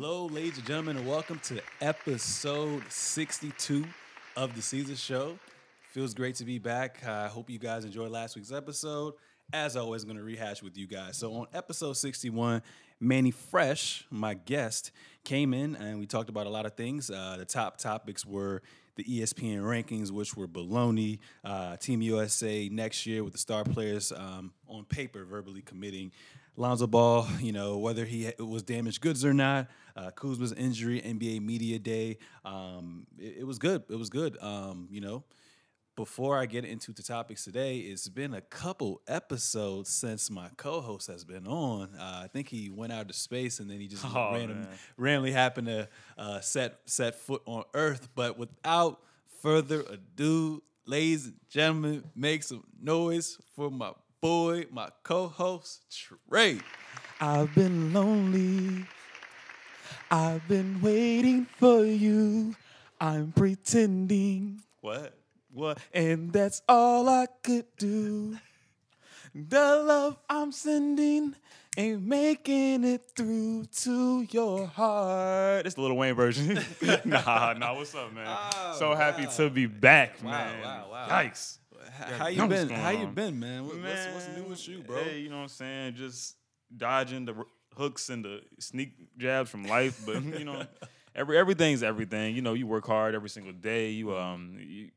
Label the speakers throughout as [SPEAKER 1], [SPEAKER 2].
[SPEAKER 1] Hello, ladies and gentlemen, and welcome to episode 62 of the Seezus Show. Feels great to be back. I hope you guys enjoyed last week's episode. As always, I'm going to rehash with you guys. So on episode 61, Manny Fresh, my guest, came in and we talked about a lot of things. Uh, the top topics were the ESPN rankings, which were baloney. Uh, Team USA next year with the star players um, on paper verbally committing. Lonzo Ball, you know, whether he was damaged goods or not, uh, Kuzma's injury, NBA Media Day. Um, it, it was good. It was good. Um, you know, before I get into the topics today, it's been a couple episodes since my co-host has been on. Uh, I think he went out to space and then he just
[SPEAKER 2] Oh,
[SPEAKER 1] random, randomly happened to uh, set set foot on Earth. But without further ado, ladies and gentlemen, make some noise for my boy, my co-host Trey.
[SPEAKER 2] I've been lonely. I've been waiting for you. I'm pretending.
[SPEAKER 1] What?
[SPEAKER 2] What? And that's all I could do. The love I'm sending ain't making it through to your heart. It's the Lil Wayne version. nah, nah, what's up, man?
[SPEAKER 1] Oh,
[SPEAKER 2] so happy
[SPEAKER 1] wow.
[SPEAKER 2] to be back,
[SPEAKER 1] Wow,
[SPEAKER 2] man.
[SPEAKER 1] wow, wow.
[SPEAKER 2] Yikes.
[SPEAKER 1] How you been? How you been, man? What- What's, what's new with you, bro?
[SPEAKER 2] Hey, you know what I'm saying? Just dodging the r- hooks and the sneak jabs from life, but you know, every everything's everything. You know, you work hard every single day. You um, you,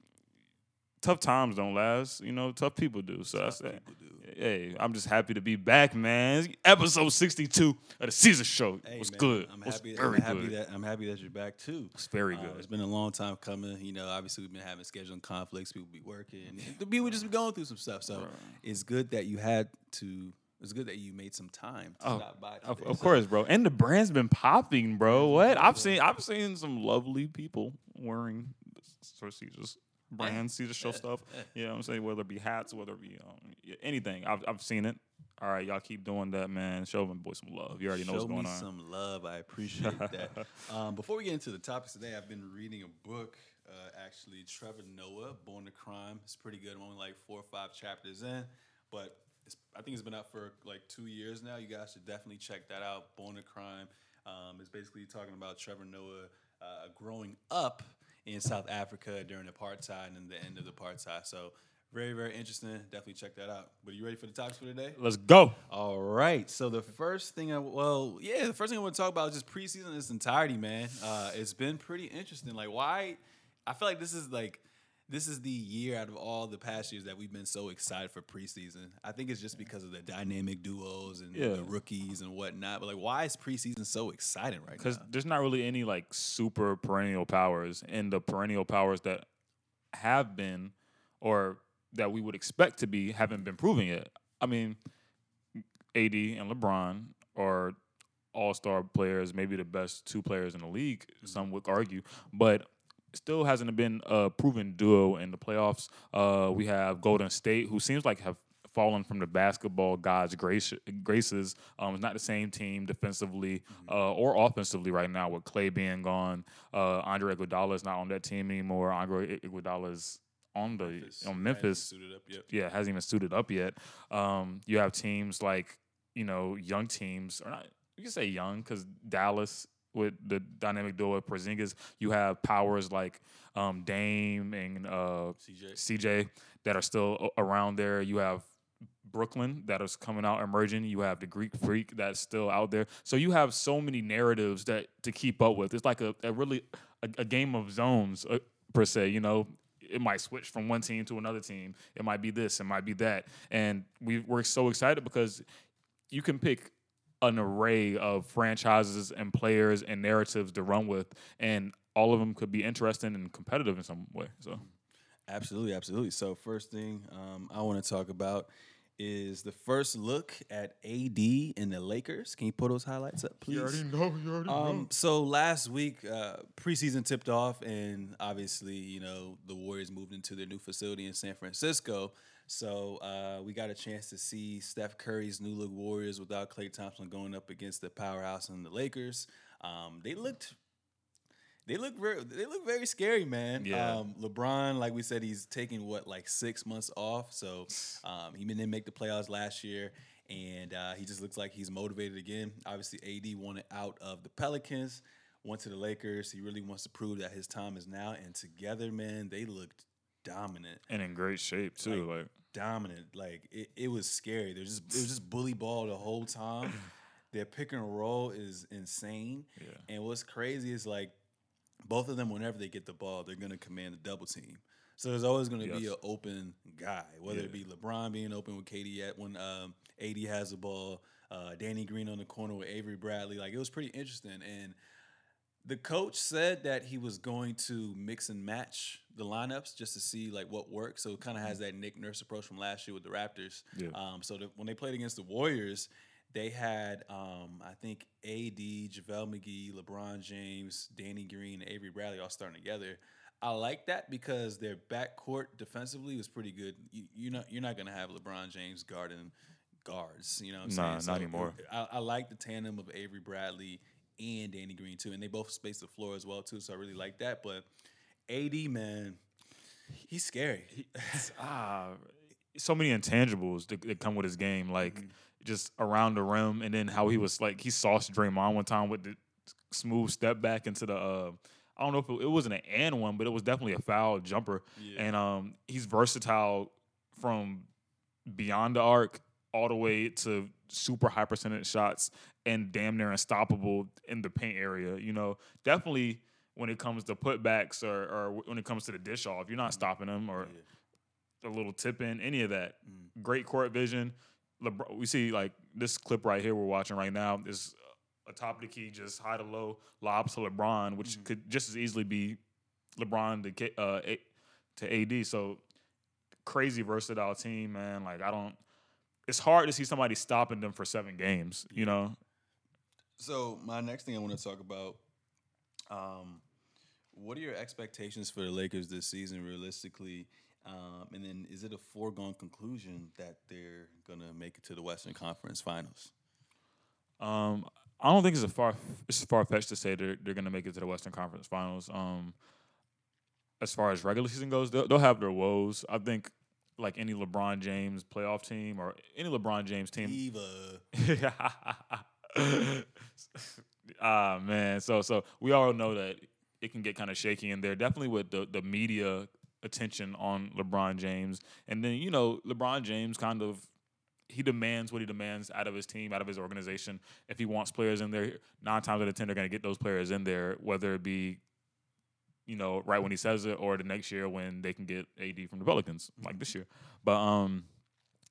[SPEAKER 2] tough times don't last. You know, tough people do. So that.
[SPEAKER 1] people do.
[SPEAKER 2] Hey, I'm just happy to be back, man. Episode 62 of the Seezus Show
[SPEAKER 1] Hey,
[SPEAKER 2] was
[SPEAKER 1] man,
[SPEAKER 2] good.
[SPEAKER 1] I'm
[SPEAKER 2] was
[SPEAKER 1] happy.
[SPEAKER 2] very
[SPEAKER 1] I'm happy
[SPEAKER 2] good.
[SPEAKER 1] that I'm happy that you're back too.
[SPEAKER 2] It's very
[SPEAKER 1] Uh,
[SPEAKER 2] good.
[SPEAKER 1] it's been a long time coming. You know, obviously we've been having scheduling conflicts. People be working. People just be going through some stuff. So it's good that you had to. It's good that you made some time to
[SPEAKER 2] Oh,
[SPEAKER 1] stop by.
[SPEAKER 2] Of,
[SPEAKER 1] today.
[SPEAKER 2] of
[SPEAKER 1] So-
[SPEAKER 2] course, bro. And the brand's been popping, bro. What? I've seen I've seen some lovely people wearing Sir Seezus's brand, the Show stuff. You know what I'm saying? Whether it be hats, whether it be um, anything. I've, I've seen it. All right, y'all keep doing that, man. Show my boy some love. You already know
[SPEAKER 1] Show
[SPEAKER 2] what's going
[SPEAKER 1] me
[SPEAKER 2] on.
[SPEAKER 1] some love. I appreciate that. um, before we get into the topics today, I've been reading a book. Uh, actually, Trevor Noah, Born to Crime. It's pretty good. I'm only like four or five chapters in, but it's, I think it's been out for like two years now. You guys should definitely check that out. Born to Crime. Um, it's basically talking about Trevor Noah uh, growing up in South Africa during the apartheid and the end of the apartheid. So very, very interesting. Definitely check that out. But are you ready for the topics for today?
[SPEAKER 2] Let's go.
[SPEAKER 1] All right. So the first thing I well, yeah, the first thing I want to talk about is just preseason in its entirety, man. Uh, it's been pretty interesting. Like, why? I feel like this is like this is the year out of all the past years that we've been so excited for preseason. I think it's just because of the dynamic duos and
[SPEAKER 2] Yeah.
[SPEAKER 1] the rookies and whatnot. But like, why is preseason so exciting right
[SPEAKER 2] Because
[SPEAKER 1] now?
[SPEAKER 2] there's not really any like super perennial powers, and the perennial powers that have been or that we would expect to be haven't been proving it. I mean, AD and LeBron are all star players, maybe the best two players in the league, some mm-hmm. would argue, but still hasn't been a proven duo in the playoffs. Uh, we have Golden State, who seems like have fallen from the basketball gods' grace, graces. Um, it's not the same team defensively uh, or offensively right now with Klay being gone. Uh, Andre Iguodala is not on that team anymore. Andre Iguodala is on the
[SPEAKER 1] Memphis.
[SPEAKER 2] on Memphis
[SPEAKER 1] suited up yet.
[SPEAKER 2] yeah, hasn't even suited up yet. Um, you have teams like you know young teams, or not. You can say young because Dallas with the dynamic duo of Porzingis. You have powers like um, Dame and uh,
[SPEAKER 1] CJ.
[SPEAKER 2] CJ that are still around there. You have Brooklyn that is coming out emerging. You have the Greek Freak that's still out there. So you have so many narratives that to keep up with. It's like a, a really a, a game of zones uh, per se. You know, it might switch from one team to another team. It might be this. It might be that. And we we're so excited because you can pick an array of franchises and players and narratives to run with, and all of them could be interesting and competitive in some way. So.
[SPEAKER 1] Absolutely, absolutely. So first thing um, I want to talk about is the first look at AD and the Lakers. Can you pull those highlights up, please?
[SPEAKER 2] know. You already
[SPEAKER 1] Um, so last week, uh, preseason tipped off, and obviously, you know, the Warriors moved into their new facility in San Francisco. So uh, we got a chance to see Steph Curry's new look Warriors without Klay Thompson going up against the powerhouse and the Lakers. Um, they looked. They look very. They look very scary, man.
[SPEAKER 2] Yeah.
[SPEAKER 1] Um, LeBron, like we said, he's taking what like six months off, so um, he didn't make the playoffs last year. and uh, he just looks like he's motivated again. Obviously, AD wanted out of the Pelicans, went to the Lakers. He really wants to prove that his time is now. And together, man, they looked dominant.
[SPEAKER 2] And in great shape too. Like, like
[SPEAKER 1] dominant. Like it, it was scary. There's just it was just bully ball the whole time. Their pick and roll is insane.
[SPEAKER 2] Yeah.
[SPEAKER 1] And what's crazy is like both of them, whenever they get the ball, they're gonna command a double team. So there's always going to yes. be an open guy, whether yeah. it be LeBron being open with KD at when um, AD has the ball, uh, Danny Green on the corner with Avery Bradley. Like it was pretty interesting. And the coach said that he was going to mix and match the lineups just to see like what works. So it kind of has mm-hmm. that Nick Nurse approach from last year with the Raptors.
[SPEAKER 2] Yeah.
[SPEAKER 1] Um, so the, when they played against the Warriors, they had um, I think AD, JaVale McGee, LeBron James, Danny Green, Avery Bradley all starting together. I like that because their backcourt defensively was pretty good. You, you're not you're not gonna have LeBron James guarding guards. You know, what I'm
[SPEAKER 2] nah,
[SPEAKER 1] saying?
[SPEAKER 2] not anymore.
[SPEAKER 1] I, I, like the tandem of Avery Bradley and Danny Green too, and they both space the floor as well too. So I really like that. But AD man, he's scary.
[SPEAKER 2] Ah, so many intangibles that, that, come with his game, like mm-hmm. just around the rim, and then how he was like he sauced Draymond one time with the smooth step back into the. Uh, I don't know if it, it wasn't an and one, but it was definitely a foul jumper.
[SPEAKER 1] Yeah.
[SPEAKER 2] And um, he's versatile from beyond the arc all the way to super high percentage shots and damn near unstoppable in the paint area. You know, definitely when it comes to putbacks or, or when it comes to the dish off, you're not mm-hmm. stopping them or yeah. a little tip in, any of that. Mm. Great court vision. LeBron, we see like this clip right here we're watching right now is a top of the key, just high to low lob to LeBron, which mm-hmm. could just as easily be LeBron to uh, to AD. So crazy versatile team, man. Like I don't. It's hard to see somebody stopping them for seven games. You know.
[SPEAKER 1] So my next thing I want to talk about. Um, what are your expectations for the Lakers this season, realistically? Um, and then, is it a foregone conclusion that they're gonna make it to the Western Conference Finals?
[SPEAKER 2] Um, I don't think it's a far it's far fetched to say they're they're gonna make it to the Western Conference Finals. Um, as far as regular season goes, they'll, they'll have their woes. I think like any LeBron James playoff team or any LeBron James team.
[SPEAKER 1] Diva.
[SPEAKER 2] ah man, so so we all know that it can get kind of shaky in there. Definitely with the the media attention on LeBron James, and then you know LeBron James kind of he demands what he demands out of his team, out of his organization. If he wants players in there, nine times out of ten, they're going to get those players in there, whether it be, you know, right when he says it, or the next year when they can get AD from the Pelicans, like this year. But um,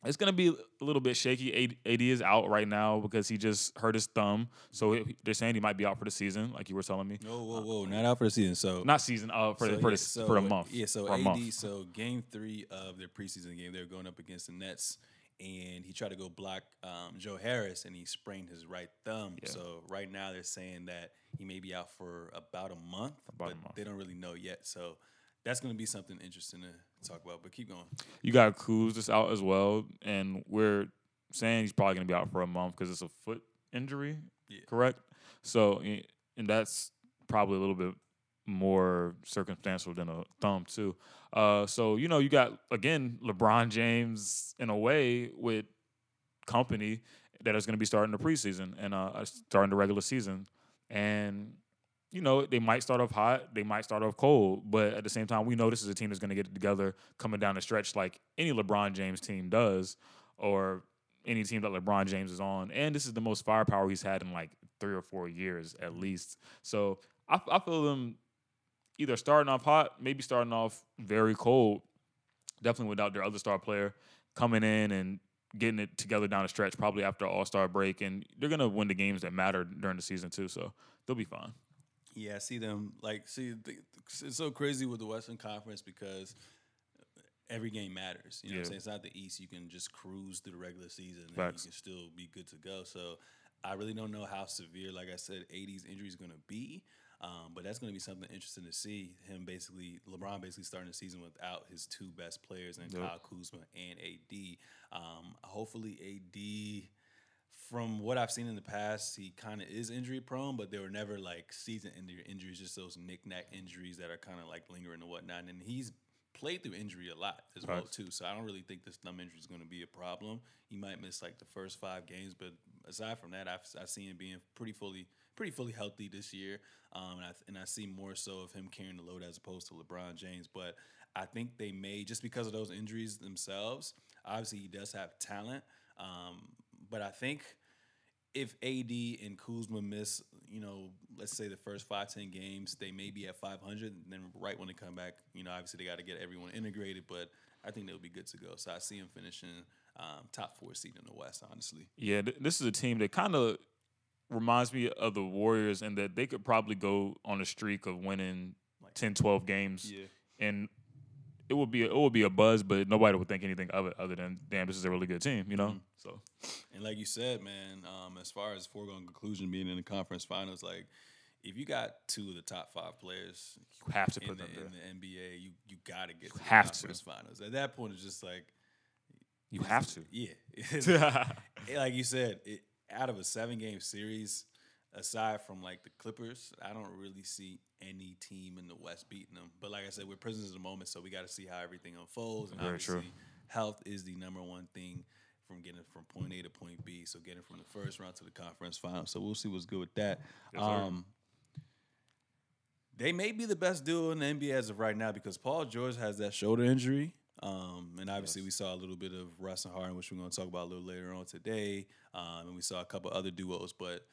[SPEAKER 2] it's going to be a little bit shaky. AD is out right now because he just hurt his thumb, so they're saying he might be out for the season, like you were telling me.
[SPEAKER 1] Whoa, whoa, whoa! Not out for the season. So
[SPEAKER 2] not season. Uh, for
[SPEAKER 1] so,
[SPEAKER 2] the, for,
[SPEAKER 1] yeah,
[SPEAKER 2] the,
[SPEAKER 1] so,
[SPEAKER 2] for a month.
[SPEAKER 1] Yeah. So
[SPEAKER 2] AD.
[SPEAKER 1] So game three of their preseason game, they're going up against the Nets and he tried to go block um, Joe Harris, and he sprained his right thumb.
[SPEAKER 2] Yeah.
[SPEAKER 1] So right now they're saying that he may be out for about a month,
[SPEAKER 2] about
[SPEAKER 1] but
[SPEAKER 2] a month.
[SPEAKER 1] they don't really know yet. So that's going to be something interesting to talk about. But keep going.
[SPEAKER 2] You got Kuz just out as well, and we're saying he's probably going to be out for a month because it's a foot injury.
[SPEAKER 1] Yeah.
[SPEAKER 2] Correct. So, and that's probably a little bit more circumstantial than a thumb too. Uh, so you know, you got again LeBron James in a way with company that is going to be starting the preseason and uh, starting the regular season, and you know they might start off hot, they might start off cold, but at the same time, we know this is a team that's going to get it together coming down the stretch like any LeBron James team does, or any team that LeBron James is on, and this is the most firepower he's had in like three or four years at least. So I, I feel them either starting off hot, maybe starting off very cold, definitely without their other star player coming in and getting it together down the stretch, probably after All Star break, and they're gonna win the games that matter during the season too. So they'll be fine.
[SPEAKER 1] Yeah, I see them like see it's so crazy with the Western Conference because every game matters. You know, yeah. what I'm saying it's not the East. You can just cruise through the regular season and
[SPEAKER 2] Facts.
[SPEAKER 1] you can still be good to go. So I really don't know how severe, like I said, AD's injury is going to be. Um, but that's going to be something interesting to see him basically, LeBron basically starting the season without his two best players, and yep. Kyle Kuzma and AD. Um, hopefully, AD, from what I've seen in the past, he kind of is injury prone, but they were never like season ending injuries, just those knick-knack injuries that are kind of like lingering and whatnot. And he's played through injury a lot as well too. So I don't really think this thumb injury is going to be a problem. He might miss like the first five games, but aside from that, I've I see him being pretty fully pretty fully healthy this year. Um, and I and I see more so of him carrying the load as opposed to LeBron James. But I think they may just because of those injuries themselves. Obviously, he does have talent, um, but I think if AD and Kuzma miss, you know, let's say the first five ten games, they may be at 500. Then right when they come back, you know, obviously they got to get everyone integrated. But I think they'll be good to go. So I see them finishing um, top four seed in the West. Honestly,
[SPEAKER 2] Yeah, th- this is a team that kind of reminds me of the Warriors in that they could probably go on a streak of winning
[SPEAKER 1] Like-
[SPEAKER 2] 10, 12 games.
[SPEAKER 1] yeah,
[SPEAKER 2] And it would be it would be a buzz, but nobody would think anything of it other than damn, this is a really good team, you know.
[SPEAKER 1] Mhm.
[SPEAKER 2] So
[SPEAKER 1] and like you said, man, um, as far as foregone conclusion being in the conference finals, like if you got two of the top five players
[SPEAKER 2] you have to put
[SPEAKER 1] the,
[SPEAKER 2] them there.
[SPEAKER 1] in the NBA, you you got to get to the
[SPEAKER 2] have to.
[SPEAKER 1] finals. At that point, it's just like
[SPEAKER 2] You have to.
[SPEAKER 1] yeah. like you said, it, out of a seven game series, aside from like the Clippers, I don't really see any team in the West beating them. But like I said, we're prisoners of the moment, so we got to see how everything unfolds. And
[SPEAKER 2] Very
[SPEAKER 1] obviously,
[SPEAKER 2] true.
[SPEAKER 1] health is the number one thing from getting from point A to point B. So getting from the first round to the conference final. So we'll see what's good with that.
[SPEAKER 2] Yes,
[SPEAKER 1] um, they may be the best duo in the NBA as of right now because Paul George has that shoulder injury. Um, and obviously,
[SPEAKER 2] Yes.
[SPEAKER 1] we saw a little bit of Russ and Harden, which we're going to talk about a little later on today. Um, and we saw a couple other duos, but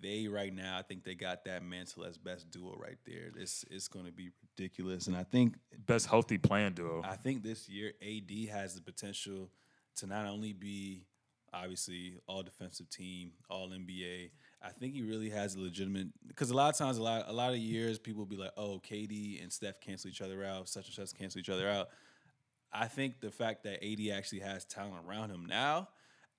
[SPEAKER 1] they right now, I think they got that mantle as best duo right there. This it's going to be ridiculous, and I think
[SPEAKER 2] Best healthy plan duo.
[SPEAKER 1] I think this year AD has the potential to not only be obviously all defensive team, all NBA. I think he really has a legitimate because a lot of times, a lot a lot of years, people will be like, "Oh, KD and Steph cancel each other out, such and such cancel each other out." I think the fact that AD actually has talent around him now,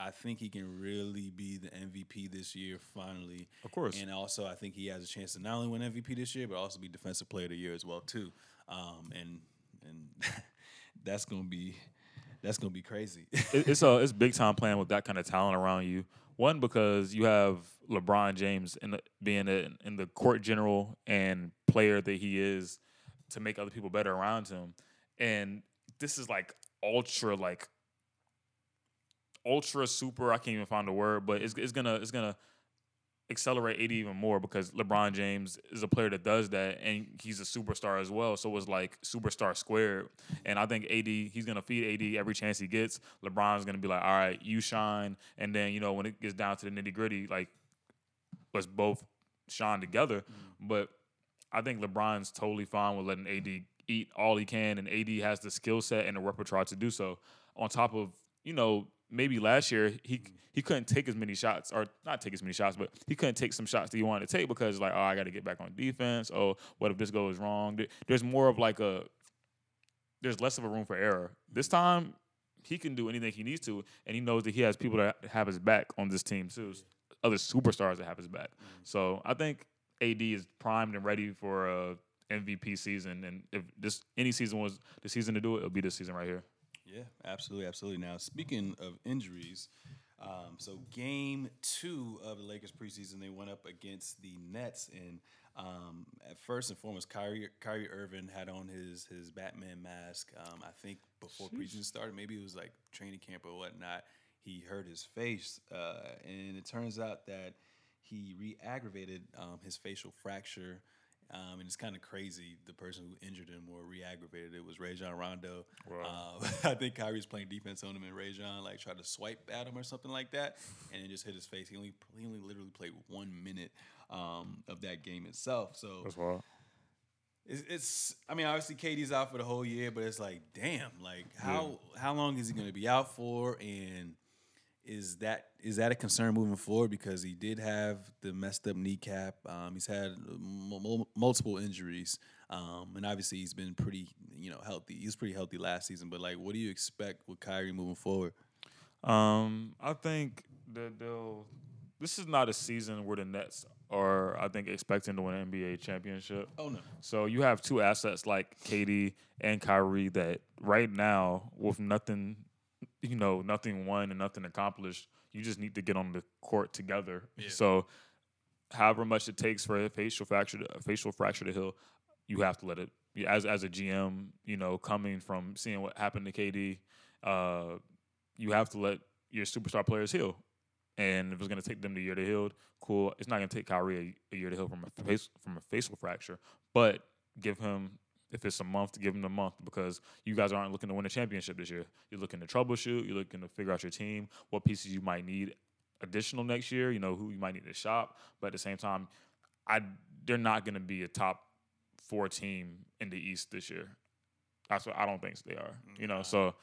[SPEAKER 1] I think he can really be the MVP this year finally.
[SPEAKER 2] Of course.
[SPEAKER 1] And also, I think he has a chance to not only win MVP this year, but also be Defensive Player of the Year as well too. Um, and and that's gonna be that's gonna be crazy.
[SPEAKER 2] it, it's a it's big time playing with that kind of talent around you. One because you have LeBron James in the, being a, in the court general and player that he is to make other people better around him, and this is like ultra like ultra super. I can't even find the word, but it's it's gonna it's gonna accelerate AD even more because LeBron James is a player that does that, and he's a superstar as well. So it's like superstar squared. And I think AD, he's gonna feed AD every chance he gets. LeBron's gonna be like, all right, you shine, and then you know when it gets down to the nitty gritty, like let's both shine together. Mm-hmm. But I think LeBron's totally fine with letting AD eat all he can, and AD has the skill set and the repertoire to do so. On top of you know maybe last year he he couldn't take as many shots or not take as many shots, but he couldn't take some shots that he wanted to take because like oh I got to get back on defense. Oh what if this goes wrong? There's more of like a there's less of a room for error. This time he can do anything he needs to, and he knows that he has people that have his back on this team too. Other superstars that have his back. Mm-hmm. So I think AD is primed and ready for a MVP season. And if this any season was the season to do it, it'll be this season right here.
[SPEAKER 1] Yeah, absolutely, absolutely. Now, speaking of injuries, um, so game two of the Lakers preseason, they went up against the Nets, and um, at first and foremost, Kyrie, Kyrie Irving had on his his Batman mask. Um, I think before preseason started, maybe it was like training camp or whatnot. He hurt his face, uh, and it turns out that he re-aggravated um, his facial fracture. Um, and it's kind of crazy. The person who injured him or re-aggravated it was Rajon Rondo.
[SPEAKER 2] Wow.
[SPEAKER 1] Um, I think Kyrie's playing defense on him, and Rajon like tried to swipe at him or something like that, and it just hit his face. He only he only literally played one minute um, of that game itself. So
[SPEAKER 2] wild.
[SPEAKER 1] it's, it's I mean obviously KD's out for the whole year, but it's like damn, like how how long is he going to be out for, and is that is that a concern moving forward because he did have the messed up kneecap. Um, he's had m- multiple injuries, um, and obviously he's been pretty you know healthy. He was pretty healthy last season, but like, what do you expect with Kyrie moving forward?
[SPEAKER 2] Um, I think that they'll. This is not a season where the Nets are, I think, expecting to win an NBA championship.
[SPEAKER 1] Oh no,
[SPEAKER 2] So you have two assets like KD and Kyrie that right now, with nothing, you know, nothing won and nothing accomplished, you just need to get on the court together.
[SPEAKER 1] Yeah.
[SPEAKER 2] So, however much it takes for a facial fracture, to, a facial fracture to heal, you have to let it as as a GM, you know, coming from seeing what happened to KD, uh, you have to let your superstar players heal. And if it's going to take them the year to heal, cool. It's not going to take Kyrie a, a, year to heal from a face from a facial fracture, but give him if it's a month to give them a month because you guys aren't looking to win a championship this year. You're looking to troubleshoot. You're looking to figure out your team, what pieces you might need additional next year. You know who you might need to shop, but at the same time, I they're not going to be a top four team in the East this year. That's what I don't think they are. You know, so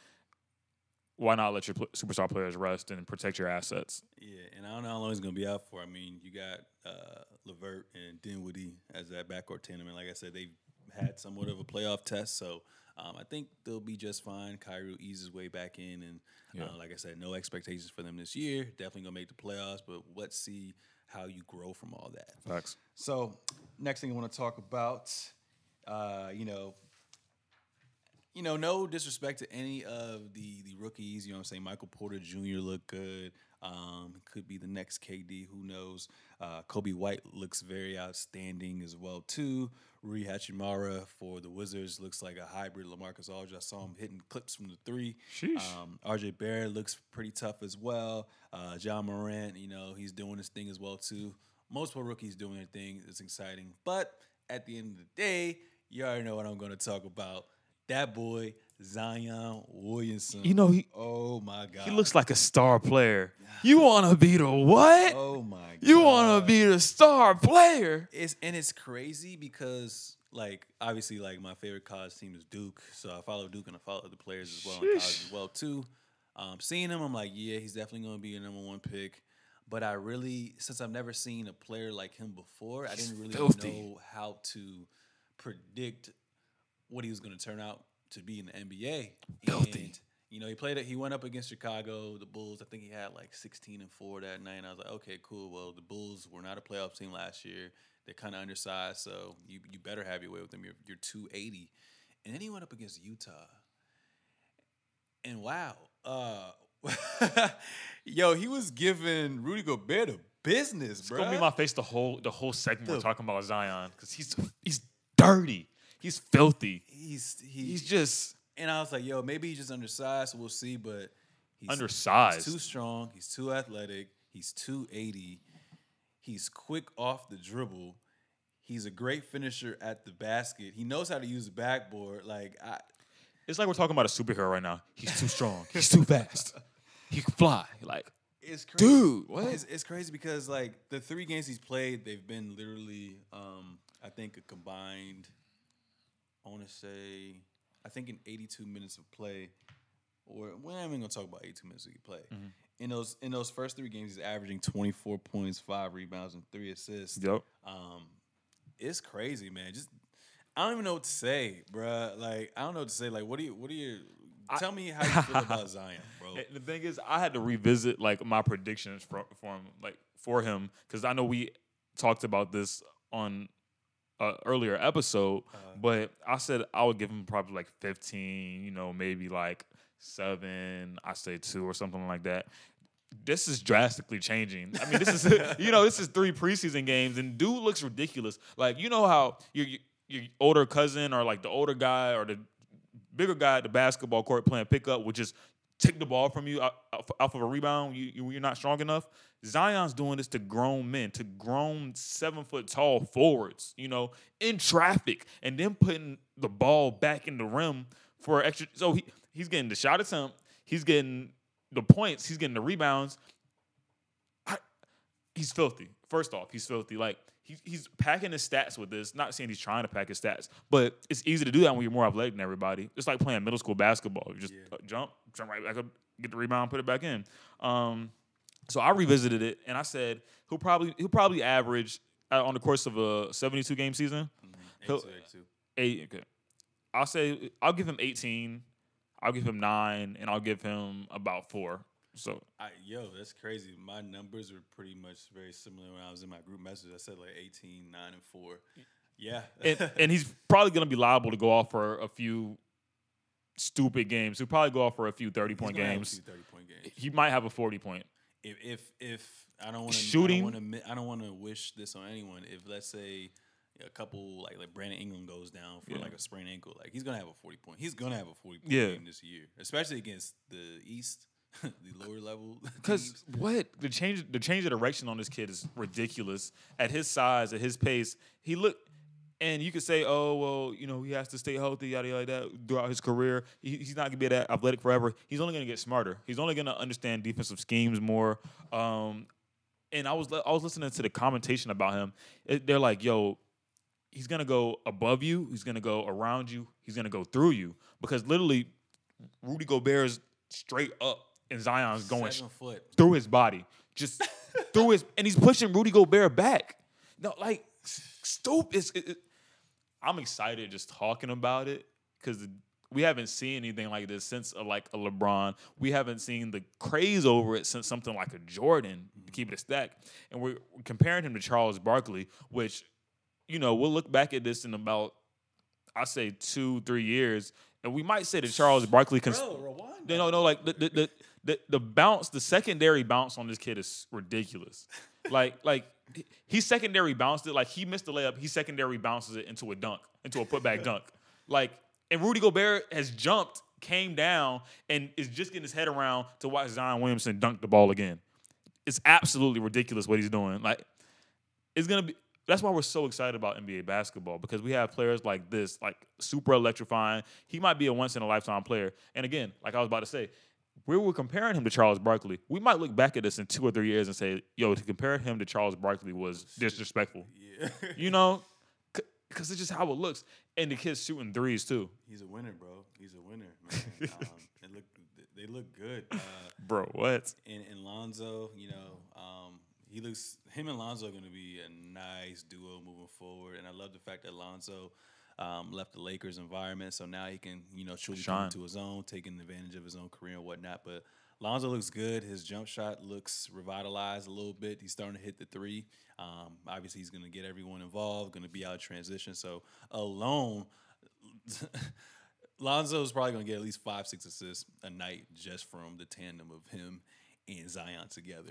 [SPEAKER 2] why not let your pl- superstar players rest and protect your assets?
[SPEAKER 1] Yeah, and I don't know how long he's gonna be out for. I mean, you got uh, LeVert and Dinwiddie as that backcourt team. like I said, they've had somewhat of a playoff test, so um, I think they'll be just fine. Kyrie will ease his way back in, and yeah. uh, like I said, no expectations for them this year. Definitely gonna make the playoffs, but let's see how you grow from all that.
[SPEAKER 2] Facts.
[SPEAKER 1] So, next thing I want to talk about, uh, you know, you know, no disrespect to any of the the rookies. You know, I'm saying Michael Porter Jr. looked good. Um, could be the next KD. Who knows? Uh, Coby White looks very outstanding as well too. Rui Hachimura for the Wizards looks like a hybrid LaMarcus Aldridge. I saw him hitting clips from the three. Um, RJ Barrett looks pretty tough as well. Uh, Ja Morant, you know, he's doing his thing as well too. Multiple rookies doing their thing. It's exciting. But at the end of the day, you already know what I'm going to talk about that boy Zion Williamson.
[SPEAKER 2] You know he.
[SPEAKER 1] Oh my god.
[SPEAKER 2] He looks like a star player. You want to be the what?
[SPEAKER 1] Oh my. god.
[SPEAKER 2] You want to be the star player.
[SPEAKER 1] It's and it's crazy because like obviously like my favorite college team is Duke, so I follow Duke and I follow the players as well in college as well too. Um, seeing him, I'm like, yeah, he's definitely going to be a number one pick. But I really, since I've never seen a player like him before, I didn't really filthy. know how to predict what he was going to turn out to be in the NBA.
[SPEAKER 2] Filthy.
[SPEAKER 1] And, you know, he played it. He went up against Chicago, the Bulls. I think he had like 16 and four that night. And I was like, okay, cool. Well, the Bulls were not a playoff team last year. They're kind of undersized, so you you better have your way with them. You're you're 280, and then he went up against Utah. And wow, uh, yo, he was giving Rudy Gobert a business, bro.
[SPEAKER 2] It's gonna be my face the whole the whole segment the, we're talking about Zion because he's he's dirty. He's filthy.
[SPEAKER 1] He's
[SPEAKER 2] he, he's just.
[SPEAKER 1] And I was like, yo, maybe he's just undersized. So we'll see, but
[SPEAKER 2] he's undersized.
[SPEAKER 1] He's too strong. He's too athletic. He's 280. He's quick off the dribble. He's a great finisher at the basket. He knows how to use the backboard. Like I,
[SPEAKER 2] it's like we're talking about a superhero right now. He's too strong. He's too fast. He can fly. Like
[SPEAKER 1] it's crazy.
[SPEAKER 2] dude. What?
[SPEAKER 1] It's, it's, crazy because like the three games he's played, they've been literally, um, I think, a combined I want to say, I think in 82 minutes of play, or we're not even gonna talk about 82 minutes of play. Mm-hmm. In those in those first three games, he's averaging 24 points, five rebounds, and three assists.
[SPEAKER 2] Yep.
[SPEAKER 1] Um, it's crazy, man. Just I don't even know what to say, bruh. Like I don't know what to say. Like, what do you what do you tell me how you feel about Zion, bro?
[SPEAKER 2] The thing is, I had to revisit like my predictions for, for him, like for him, because I know we talked about this on uh, earlier episode, uh-huh. but I said I would give him probably like 15, you know, maybe like seven, I say two or something like that. This is drastically changing. I mean, this is you know, this is three preseason games, and dude looks ridiculous. Like you know how your your older cousin or like the older guy or the bigger guy at the basketball court playing pickup would just take the ball from you off of a rebound. You, you're not strong enough. Zion's doing this to grown men, to grown seven foot tall forwards, you know, in traffic, and then putting the ball back in the rim for extra. So he, he's getting the shot attempt, he's getting the points, he's getting the rebounds. I, he's filthy. First off, he's filthy. Like he's packing his stats with this. Not saying he's trying to pack his stats, but it's easy to do that when you're more athletic than everybody. It's like playing middle school basketball. You just yeah. Jump, jump right back up, get the rebound, put it back in. Um, so I revisited it and I said he'll probably he'll probably average uh, on the course of a 72 game season.
[SPEAKER 1] Mm-hmm. Eight,
[SPEAKER 2] eight, eight okay. I'll say I'll give him 18. I'll give him nine, and I'll give him about four. So,
[SPEAKER 1] I, yo, that's crazy. My numbers were pretty much very similar when I was in my group message. I said like 18, 9, and 4. Yeah.
[SPEAKER 2] and, and he's probably going to be liable to go off for a few stupid games. He'll probably go off for a few 30 point games.
[SPEAKER 1] 30 point games.
[SPEAKER 2] He might have a 40 point.
[SPEAKER 1] If if, if I don't want to
[SPEAKER 2] shooting,
[SPEAKER 1] I don't want to wish this on anyone. If let's say a couple like like Brandon Ingram goes down for
[SPEAKER 2] Yeah.
[SPEAKER 1] like a sprained ankle, like he's gonna have a forty point. He's gonna have a forty point
[SPEAKER 2] Yeah.
[SPEAKER 1] game this year, especially against the East, the lower level.
[SPEAKER 2] Because what the change the change of direction on this kid is ridiculous. At his size, at his pace, he look. And you could say, oh well, you know, he has to stay healthy, yada yada, yada throughout his career. He, he's not gonna be that athletic forever. He's only gonna get smarter. He's only gonna understand defensive schemes more. Um, and I was I was listening to the commentation about him. It- they're like, yo, he's gonna go above you. He's gonna go around you. He's gonna go through you because literally, Rudy Gobert is straight up, and Zion's going through his body, just through his, and he's pushing Rudy Gobert back. No, like stupid. It's, it, it- I'm excited just talking about it because we haven't seen anything like this since uh, like a LeBron. We haven't seen the craze over it since something like a Jordan. To keep it a stack, and we're comparing him to Charles Barkley, which you know we'll look back at this in about I say two three years, and we might say that Charles Barkley can.
[SPEAKER 1] Bro, rewind.
[SPEAKER 2] No, no, no. Like the the, the the the bounce, the secondary bounce on this kid is ridiculous. like like he- secondary bounced it. Like he missed the layup. He secondary bounces it into a dunk, into a putback dunk. Like and Rudy Gobert has jumped, came down, and is just getting his head around to watch Zion Williamson dunk the ball again. It's absolutely ridiculous what he's doing. Like it's gonna be. That's why we're so excited about NBA basketball because we have players like this, like super electrifying. He might be a once in a lifetime player. And again, like I was about to say, we were comparing him to Charles Barkley. We might look back at this in two or three years and say, "Yo, to compare him to Charles Barkley was disrespectful."
[SPEAKER 1] Yeah.
[SPEAKER 2] You know, because it's just how it looks. And the kid's shooting threes too,
[SPEAKER 1] He's a winner, bro. He's a winner, man. um, look, they look good. Uh,
[SPEAKER 2] bro. What?
[SPEAKER 1] and, and Lonzo, you know, um, he looks him and Lonzo are going to be a nice duo moving forward. And I love the fact that Lonzo um, left the Lakers environment, so now he can, you know, truly come into his own, taking advantage of his own career and whatnot. But Lonzo looks good. His jump shot looks revitalized a little bit. He's starting to hit the three. Um, obviously, he's going to get everyone involved. Going to be out of transition. So alone. Lonzo is probably going to get at least five, six assists a night just from the tandem of him and Zion together,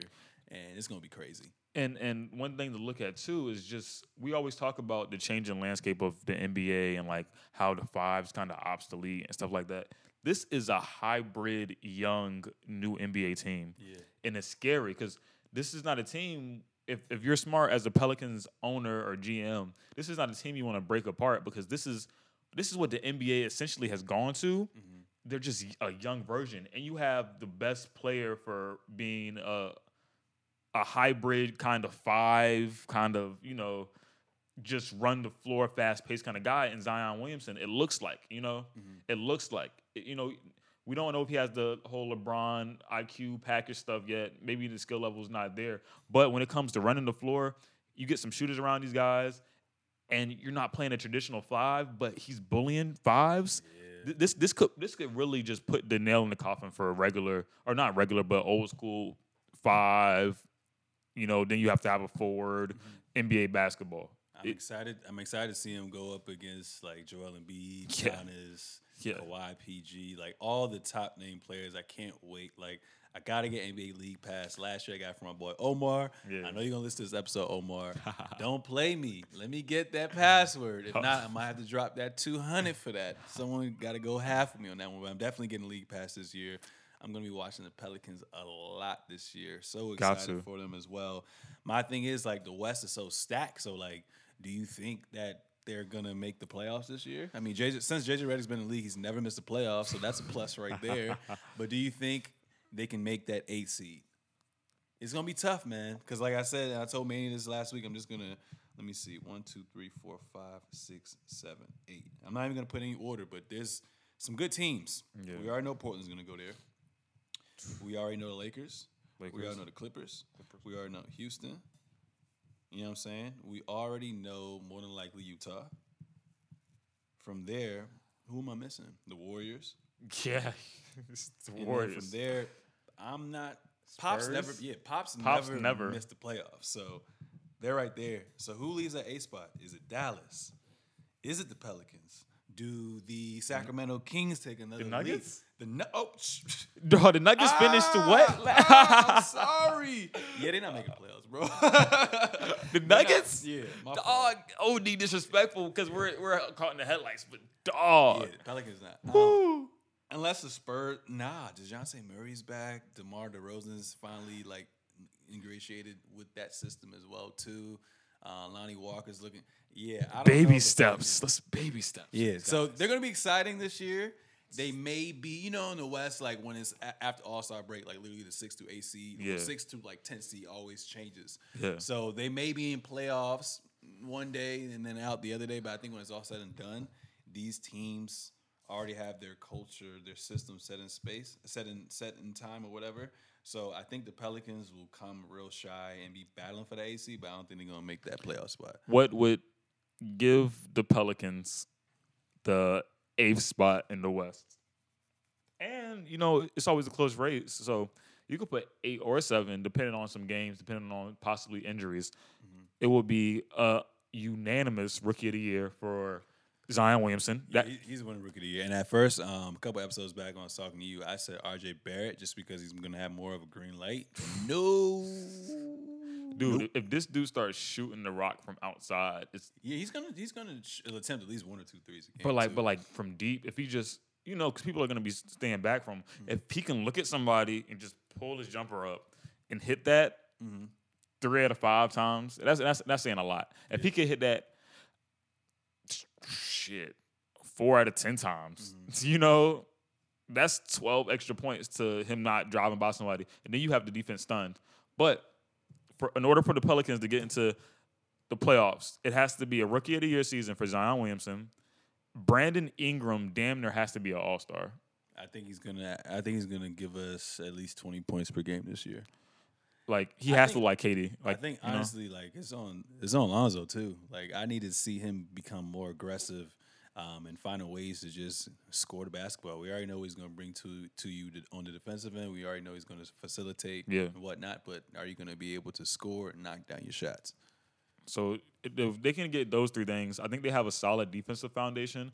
[SPEAKER 1] and it's going to be crazy.
[SPEAKER 2] And and one thing to look at too is just we always talk about the changing landscape of the NBA and like how the fives kind of obsolete and stuff like that. This is a hybrid young new NBA team.
[SPEAKER 1] Yeah.
[SPEAKER 2] And it's scary because this is not a team if if you're smart as a Pelicans owner or GM, this is not a team you want to break apart because this is this is what the NBA essentially has gone to. Mm-hmm. They're just a young version, and you have the best player for being a a hybrid kind of five, kind of you know, just run the floor, fast paced kind of guy. And Zion Williamson, it looks like you know, mm-hmm. it looks like you know. We don't know if he has the whole LeBron IQ package stuff yet. Maybe the skill level is not there. But when it comes to running the floor, you get some shooters around these guys, and you're not playing a traditional five, but he's bullying fives. Th- This this could this could really just put the nail in the coffin for a regular or not regular, but old school five. You know, then you have to have a forward mm-hmm. NBA basketball.
[SPEAKER 1] I'm
[SPEAKER 2] It-
[SPEAKER 1] excited. I'm excited to see him go up against like Joel Embiid,
[SPEAKER 2] Yeah.
[SPEAKER 1] Giannis,
[SPEAKER 2] Yeah.
[SPEAKER 1] Kawhi, PG, like all the top name players. I can't wait. Like I gotta get NBA League Pass. Last year I got from my boy Omar.
[SPEAKER 2] Yeah.
[SPEAKER 1] I know you're gonna listen to this episode, Omar. Don't play me. Let me get that password. If oh. not, I might have to drop that 200 for that. Someone got to go half of me on that one. But I'm definitely getting League Pass this year. I'm gonna be watching the Pelicans a lot this year. So excited
[SPEAKER 2] to.
[SPEAKER 1] for them as well. My thing is like the West is so stacked. So like, do you think that they're gonna make the playoffs this year? I mean, JJ, since JJ Redick's been in the league, he's never missed a playoff, so that's a plus right there. but do you think they can make that eight seed? It's gonna be tough, man. Because like I said, I told Manny this last week. I'm just gonna let me see one, two, three, four, five, six, seven, eight. I'm not even gonna put any order, but there's some good teams.
[SPEAKER 2] Yeah.
[SPEAKER 1] We already know Portland's gonna go there. We already know the Lakers. We already know the Clippers. We already know Houston. You know what I'm saying? We already know more than likely Utah. From there, who am I missing? The Warriors.
[SPEAKER 2] Yeah, it's the
[SPEAKER 1] And then
[SPEAKER 2] Warriors.
[SPEAKER 1] from there, I'm not. Pops
[SPEAKER 2] Spurs?
[SPEAKER 1] never. Yeah, Pops,
[SPEAKER 2] Pops
[SPEAKER 1] never,
[SPEAKER 2] never.
[SPEAKER 1] missed the playoffs. So they're right there. So who leaves that A spot? Is it Dallas? Is it the Pelicans? Do the Sacramento Kings take another leap?
[SPEAKER 2] Nuggets?
[SPEAKER 1] The nu- oh, sh-
[SPEAKER 2] Dog, the Nuggets finished to what?
[SPEAKER 1] Ah, I'm sorry. Yeah, they're not making playoffs, bro.
[SPEAKER 2] The Nuggets?
[SPEAKER 1] yeah, my
[SPEAKER 2] Dog. OD disrespectful because we're we're caught in the headlights, but dog.
[SPEAKER 1] Yeah, Pelicans not. Um,
[SPEAKER 2] Woo.
[SPEAKER 1] unless the Spurs, nah. Dejounte Murray's back. Demar Derozan's finally like ingratiated with that system as well too. Uh, Lonnie Walker's looking. Yeah, I don't
[SPEAKER 2] baby
[SPEAKER 1] the
[SPEAKER 2] steps. Let's baby steps.
[SPEAKER 1] Yeah, so they're gonna be exciting this year. They may be, you know, in the West, like when it's a- after All Star break, like literally the six to eight seed,
[SPEAKER 2] Yeah.
[SPEAKER 1] six to like ten seed always changes.
[SPEAKER 2] Yeah.
[SPEAKER 1] So they may be in playoffs one day and then out the other day, but I think when it's all said and done, these teams already have their culture, their system set in space, set in set in time or whatever. So I think the Pelicans will come real shy and be battling for the AC, but I don't think they're gonna make that playoff spot.
[SPEAKER 2] What would give the Pelicans the eighth spot in the West? And you know, it's always a close race. So you could put eight or seven, depending on some games, depending on possibly injuries. It will be a unanimous rookie of the year for Zion Williamson.
[SPEAKER 1] Yeah,
[SPEAKER 2] That
[SPEAKER 1] he- he's winning rookie of the year. And at first, um, a couple episodes back when I was talking to you, I said RJ Barrett just because he's gonna have more of a green light. No,
[SPEAKER 2] dude, if this dude starts shooting the rock from outside, it's
[SPEAKER 1] Yeah, he's gonna he's gonna sh- attempt at least one or two threes.
[SPEAKER 2] But like,
[SPEAKER 1] too.
[SPEAKER 2] but like from deep, if he just, you know, because people are gonna be staying back from.
[SPEAKER 1] Mm-hmm.
[SPEAKER 2] If he can look at somebody and just pull his jumper up and hit that
[SPEAKER 1] Mm-hmm.
[SPEAKER 2] three out of five times, that's that's that's saying a lot. If he could hit that, shit, four out of ten times,
[SPEAKER 1] Mm-hmm.
[SPEAKER 2] you know, that's twelve extra points to him not driving by somebody, and then you have the defense stunned. But for in order for the Pelicans to get into the playoffs, it has to be a rookie of the year season for Zion Williamson. Brandon Ingram damn near has to be an all star.
[SPEAKER 1] I think he's gonna I think he's gonna give us at least twenty points per game this year.
[SPEAKER 2] Like he
[SPEAKER 1] I
[SPEAKER 2] has
[SPEAKER 1] think-
[SPEAKER 2] to like KD. Like
[SPEAKER 1] I think
[SPEAKER 2] you know?
[SPEAKER 1] honestly, like it's on it's on Lonzo too. Like I need to see him become more aggressive um, and find a ways to just score the basketball. We already know he's going to bring to to you on the defensive end. We already know he's going to facilitate
[SPEAKER 2] Yeah.
[SPEAKER 1] and whatnot. But are you going to be able to score and knock down your shots?
[SPEAKER 2] So if they can get those three things, I think they have a solid defensive foundation.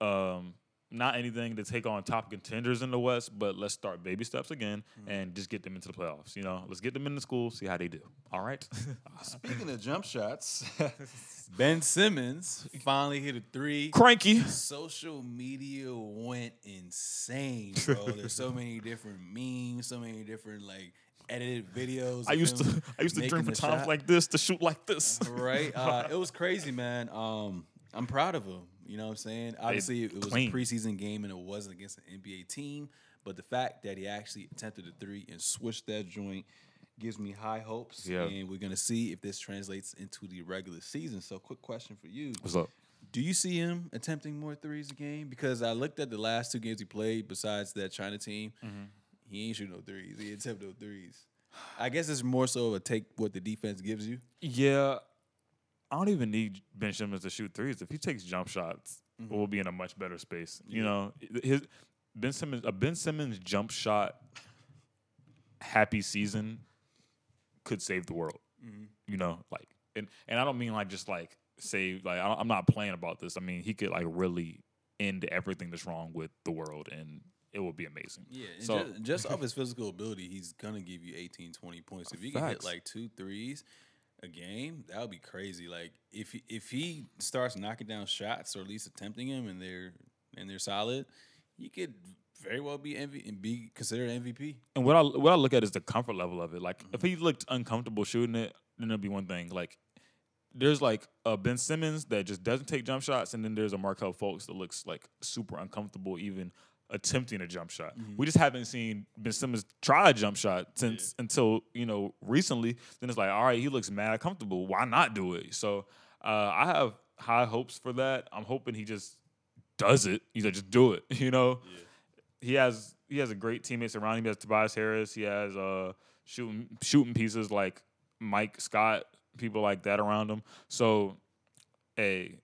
[SPEAKER 2] Um, not anything to take on top contenders in the West, but let's start baby steps again and just get them into the playoffs. You know, let's get them into school, see how they do. All right.
[SPEAKER 1] Speaking of jump shots, Ben Simmons finally hit a three.
[SPEAKER 2] Cranky.
[SPEAKER 1] Social media went insane, bro. There's so many different memes, so many different like edited videos.
[SPEAKER 2] I used to I used to dream for times
[SPEAKER 1] shot.
[SPEAKER 2] like this to shoot like this.
[SPEAKER 1] right? Uh, it was crazy, man. Um, I'm proud of him. You know what I'm saying? Obviously, it was
[SPEAKER 2] clean.
[SPEAKER 1] a preseason game and it wasn't against an NBA team, but the fact that he actually attempted a three and switched that joint gives me high hopes.
[SPEAKER 2] Yeah.
[SPEAKER 1] And we're gonna see if this translates into the regular season. So, quick question for you:
[SPEAKER 2] What's up?
[SPEAKER 1] Do you see him attempting more threes a game? Because I looked at the last two games he played, besides that China team,
[SPEAKER 2] Mm-hmm.
[SPEAKER 1] he ain't shooting no threes. He attempted no threes. I guess it's more so of a take what the defense gives you.
[SPEAKER 2] Yeah, I don't even need Ben Simmons to shoot threes. If he takes jump shots, mm-hmm. we'll be in a much better space. You know, his Ben Simmons a Ben Simmons jump shot happy season could save the world. Mm-hmm. You know, like and and I don't mean like just like save like I'm not playing about this. I mean he could like really end everything that's wrong with the world and it will be amazing.
[SPEAKER 1] Yeah, and
[SPEAKER 2] So-
[SPEAKER 1] just, just off his physical ability, he's gonna give you 18, 20 points. If he can hit like two threes a game, that would be crazy. Like if he, if he starts knocking down shots or at least attempting them, and they're and they're solid, he could very well be MV, and be considered MVP.
[SPEAKER 2] And what I what I look at is the comfort level of it. Like if mm-hmm. he looked uncomfortable shooting it, then it'd be one thing. Like there's like a Ben Simmons that just doesn't take jump shots, and then there's a Markelle Fultz that looks like super uncomfortable even attempting a jump shot. We just haven't seen Ben Simmons try a jump shot since until you know recently. Then it's like, all right, he looks mad comfortable. Why not do it? So uh, I have high hopes for that. I'm hoping he just does it. He's like, just do it. You know he has he has a great teammates around him. He has Tobias Harris. He has uh shooting shooting pieces like Mike Scott, people like that around him. So, hey,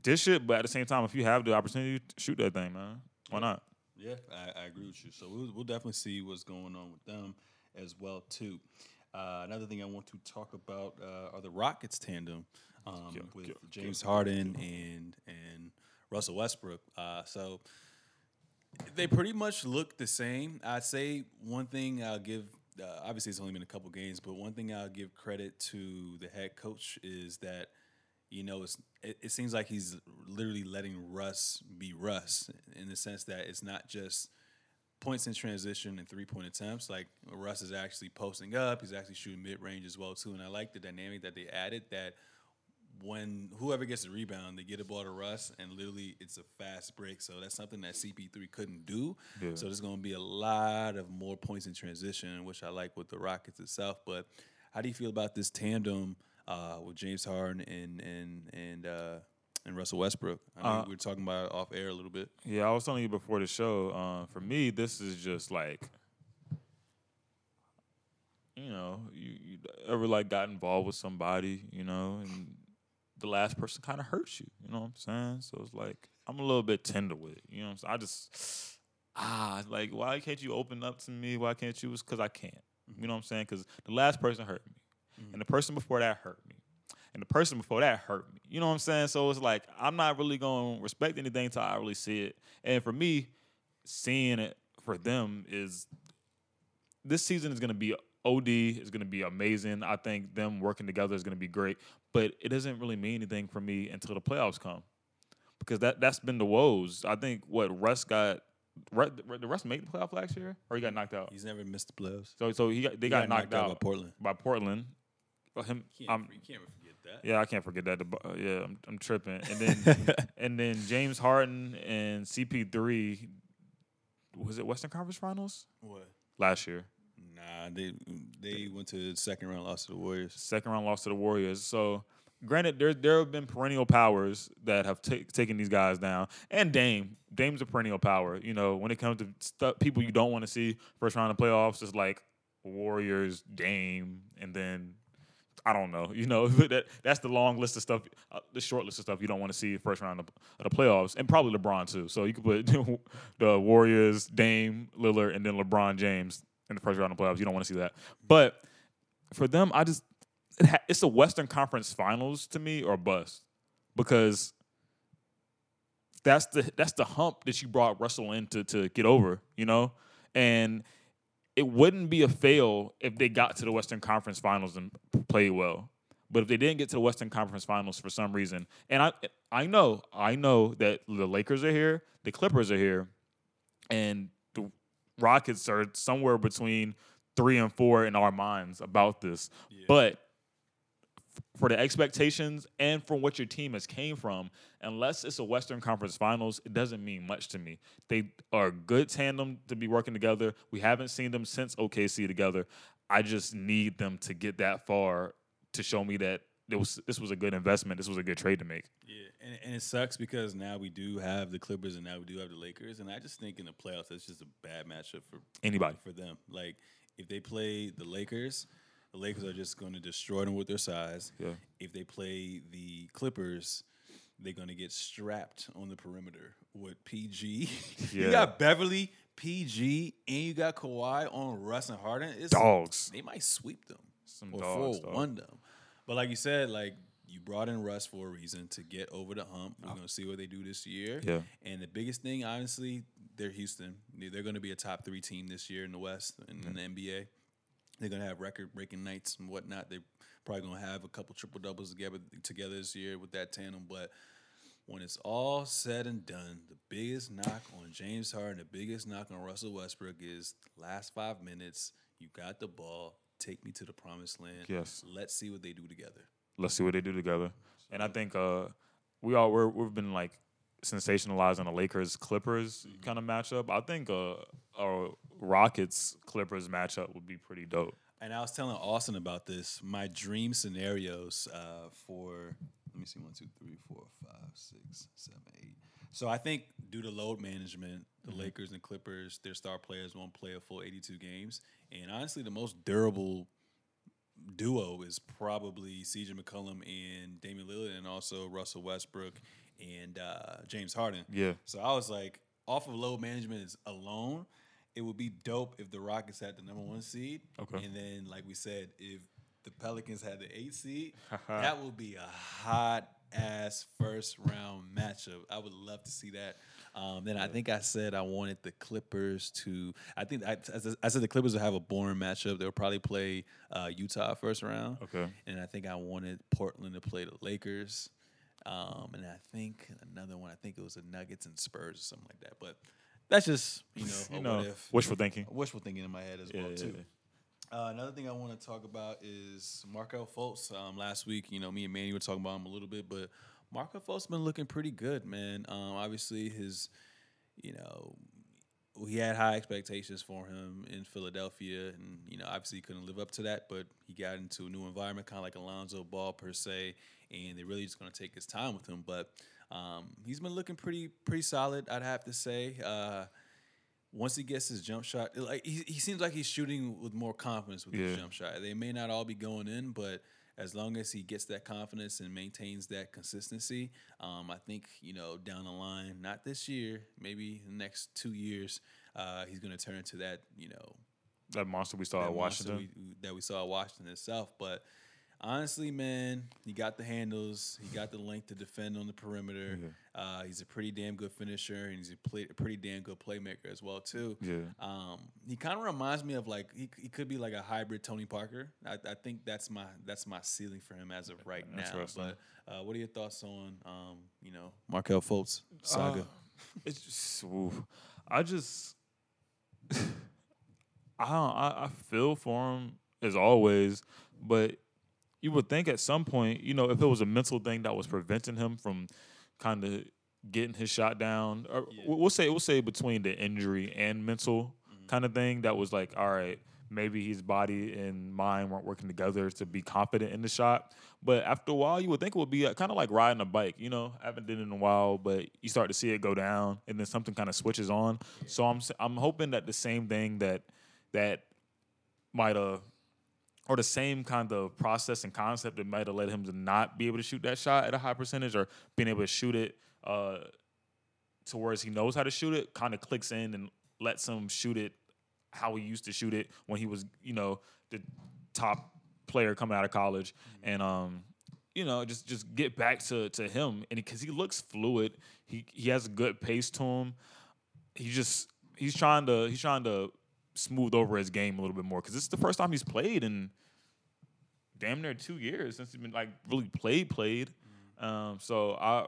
[SPEAKER 2] dish it, but at the same time, if you have the opportunity to shoot that thing, man, why not?
[SPEAKER 1] Yeah, I, I agree with you. So we'll, we'll definitely see what's going on with them as well too. Uh, another thing I want to talk about uh, are the Rockets tandem um,
[SPEAKER 2] Yo,
[SPEAKER 1] with
[SPEAKER 2] yo,
[SPEAKER 1] James Harden and and Russell Westbrook. Uh, so they pretty much look the same. I'd say one thing I'll give uh, obviously it's only been a couple games, but one thing I'll give credit to the head coach is that you know it's it, it seems like he's literally letting Russ be Russ in the sense that it's not just points in transition and three point attempts. Like Russ is actually posting up, he's actually shooting mid range as well too, and I like the dynamic that they added that when whoever gets the rebound, they get a ball to Russ, and literally it's a fast break. So that's something that CP3 couldn't do.
[SPEAKER 2] Yeah.
[SPEAKER 1] So there's going to be a lot of more points in transition, which I like with the Rockets itself. But how do you feel about this tandem uh, with James Harden and and and uh, and Russell Westbrook? I mean,
[SPEAKER 2] Uh,
[SPEAKER 1] we were talking about it off air a little bit.
[SPEAKER 2] Yeah, I was telling you before the show. Uh, for me, this is just like, you know, you, you ever like got involved with somebody, you know, and the last person kind of hurts you. You know what I'm saying? So it's like I'm a little bit tender with it. You know what I'm saying? I just ah, like why can't you open up to me? Why can't you? It's because I can't. You know what I'm saying? Because the last person hurt me, and the person before that hurt me. And the person before that hurt me. You know what I'm saying? So it's like I'm not really going to respect anything until I really see it. And for me, seeing it for them is this season is going to be OD. Is going to be amazing. I think them working together is going to be great. But it doesn't really mean anything for me until the playoffs come, because that that's been the woes. I think what Russ got. Did Russ make the playoff last year, or he got knocked out?
[SPEAKER 1] He's never missed the playoffs.
[SPEAKER 2] So so he got, they
[SPEAKER 1] He
[SPEAKER 2] got, knocked, out,
[SPEAKER 1] by Portland.
[SPEAKER 2] by Portland. Well, him,
[SPEAKER 1] Can't,
[SPEAKER 2] I'm,
[SPEAKER 1] you can't forget that.
[SPEAKER 2] yeah, I can't forget that. Uh, yeah, I'm, I'm tripping. And then and then James Harden and CP3 was it Western Conference Finals
[SPEAKER 1] What?
[SPEAKER 2] last year?
[SPEAKER 1] Nah, they they went to the second round, lost to the Warriors.
[SPEAKER 2] Second round loss to the Warriors. So granted, there there have been perennial powers that have ta- taken these guys down, and Dame. Dame's a perennial power. You know, when it comes to stuff, people you don't want to see first round of playoffs is like Warriors, Dame, and then I don't know. You know, that that's the long list of stuff, uh, the short list of stuff you don't want to see first round of, of the playoffs, and probably LeBron too. So you could put the Warriors, Dame, Lillard, and then LeBron James in the first round of playoffs. You don't want to see that. But for them, I just it ha- it's the Western Conference Finals to me or bust because that's the that's the hump that you brought Russell in to to get over. You know, and it wouldn't be a fail if they got to the Western Conference Finals and played well. But if they didn't get to the Western Conference Finals for some reason, and I I know I know that the Lakers are here, the Clippers are here, and the Rockets are somewhere between three and four in our minds about this. But f- for the expectations and from what your team has came from, unless it's a Western Conference Finals, it doesn't mean much to me. They are a good tandem to be working together. We haven't seen them since OKC together. I just need them to get that far to show me that it was this was a good investment. This was a good trade to make.
[SPEAKER 1] Yeah, and, and it sucks because now we do have the Clippers and now we do have the Lakers, and I just think in the playoffs that's just a bad matchup for
[SPEAKER 2] Anybody.
[SPEAKER 1] for them. Like if they play the Lakers, the Lakers are just going to destroy them with their size.
[SPEAKER 2] Yeah.
[SPEAKER 1] If they play the Clippers, they're going to get strapped on the perimeter with PG.
[SPEAKER 2] Yeah.
[SPEAKER 1] you got Beverley, PG, and you got Kawhi on Russ and Harden. It's,
[SPEAKER 2] Dogs.
[SPEAKER 1] They might sweep them
[SPEAKER 2] Some
[SPEAKER 1] or
[SPEAKER 2] dogs,
[SPEAKER 1] four one them. But like you said, like you brought in Russ for a reason to get over the hump. We're ah. gonna see what they do this year.
[SPEAKER 2] Yeah.
[SPEAKER 1] And the biggest thing, honestly, they're Houston. They- They're gonna be a top three team this year in the West and in the NBA. They're gonna have record breaking nights and whatnot. They're probably gonna have a couple triple doubles together together this year with that tandem. But when it's all said and done, the biggest knock on James Harden, the biggest knock on Russell Westbrook is last five minutes. You got the ball. Take me to the promised land.
[SPEAKER 2] Yes.
[SPEAKER 1] Let's see what they do together.
[SPEAKER 2] Let's see what they do together. And I think uh, we all we're, we've been like sensationalizing the Lakers Clippers kind of matchup. I think uh, a Rockets Clippers matchup would be pretty dope.
[SPEAKER 1] And I was telling Austin about this. My dream scenarios uh, for let me see one, two, three, four, five, six, seven, eight. So I think due to load management, the Lakers and Clippers, their star players won't play a full 82 games. And honestly, the most durable duo is probably CJ McCollum and Damian Lillard, and also Russell Westbrook and uh, James Harden.
[SPEAKER 2] Yeah.
[SPEAKER 1] So I was like, off of load management is alone, it would be dope if the Rockets had the number one seed.
[SPEAKER 2] Okay.
[SPEAKER 1] And then, like we said, if the Pelicans had the eight seed, that would be a hot ass first round matchup. I would love to see that. Um, then I think I said I wanted the Clippers to. I think I, I said the Clippers would have a boring matchup. They'll probably play uh, Utah first round.
[SPEAKER 2] Okay.
[SPEAKER 1] And I think I wanted Portland to play the Lakers. Um, and I think another one. I think it was the Nuggets and Spurs or something like that. But that's just you know,
[SPEAKER 2] You know, wishful thinking.
[SPEAKER 1] wishful thinking in my head as
[SPEAKER 2] Yeah,
[SPEAKER 1] well
[SPEAKER 2] yeah,
[SPEAKER 1] too.
[SPEAKER 2] yeah.
[SPEAKER 1] Uh, another thing I want to talk about is Markelle Fultz. Um, last week, you know, me and Manny were talking about him a little bit, but Markelle Fultz been looking pretty good, man. Um, obviously, his, you know, we had high expectations for him in Philadelphia, and you know, obviously, he couldn't live up to that. But he got into a new environment, kind of like Alonzo Ball per se, and they're really just going to take his time with him. But um, he's been looking pretty, pretty solid, I'd have to say. Uh, once he gets his jump shot, like he, he seems like he's shooting with more confidence with his jump shot. They may not all be going in, but as long as he gets that confidence and maintains that consistency, um, I think you know down the line, not this year, maybe the next two years, uh, he's going to turn into that you know
[SPEAKER 2] That monster we saw at Washington.
[SPEAKER 1] we, that we saw at Washington itself. But honestly, man, he got the handles, he got the length to defend on the perimeter. Uh, he's a pretty damn good finisher, and he's a, play, a pretty damn good playmaker as well too.
[SPEAKER 2] Yeah.
[SPEAKER 1] Um, he kind of reminds me of like he, he could be like a hybrid Tony Parker. I, I think that's my that's my ceiling for him as of right now.
[SPEAKER 2] Interesting.
[SPEAKER 1] But uh, what are your thoughts on um, you know Markelle Fultz saga?
[SPEAKER 2] Uh, it's just. I just, I don't, I, I feel for him as always, but you would think at some point, you know, if it was a mental thing that was preventing him from kind of getting his shot down, or
[SPEAKER 1] Yeah.
[SPEAKER 2] we'll say we'll say between the injury and mental
[SPEAKER 1] Mm-hmm.
[SPEAKER 2] kind of thing, that was like, all right, maybe his body and mind weren't working together to be confident in the shot. But after a while, you would think it would be kind of like riding a bike. You know, I haven't done it in a while, but you start to see it go down, and then something kind of switches on. So I'm I'm hoping that the same thing that that might have or the same kind of process and concept that might have led him to not be able to shoot that shot at a high percentage or being able to shoot it uh, to whereas he knows how to shoot it, kind of clicks in and lets him shoot it how he used to shoot it when he was, you know, the top player coming out of college, and um, you know, just just get back to to him, and because he looks fluid, he he has a good pace to him. He just he's trying to he's trying to smooth over his game a little bit more because this is the first time he's played in damn near two years since he's been like really played played. Um, so I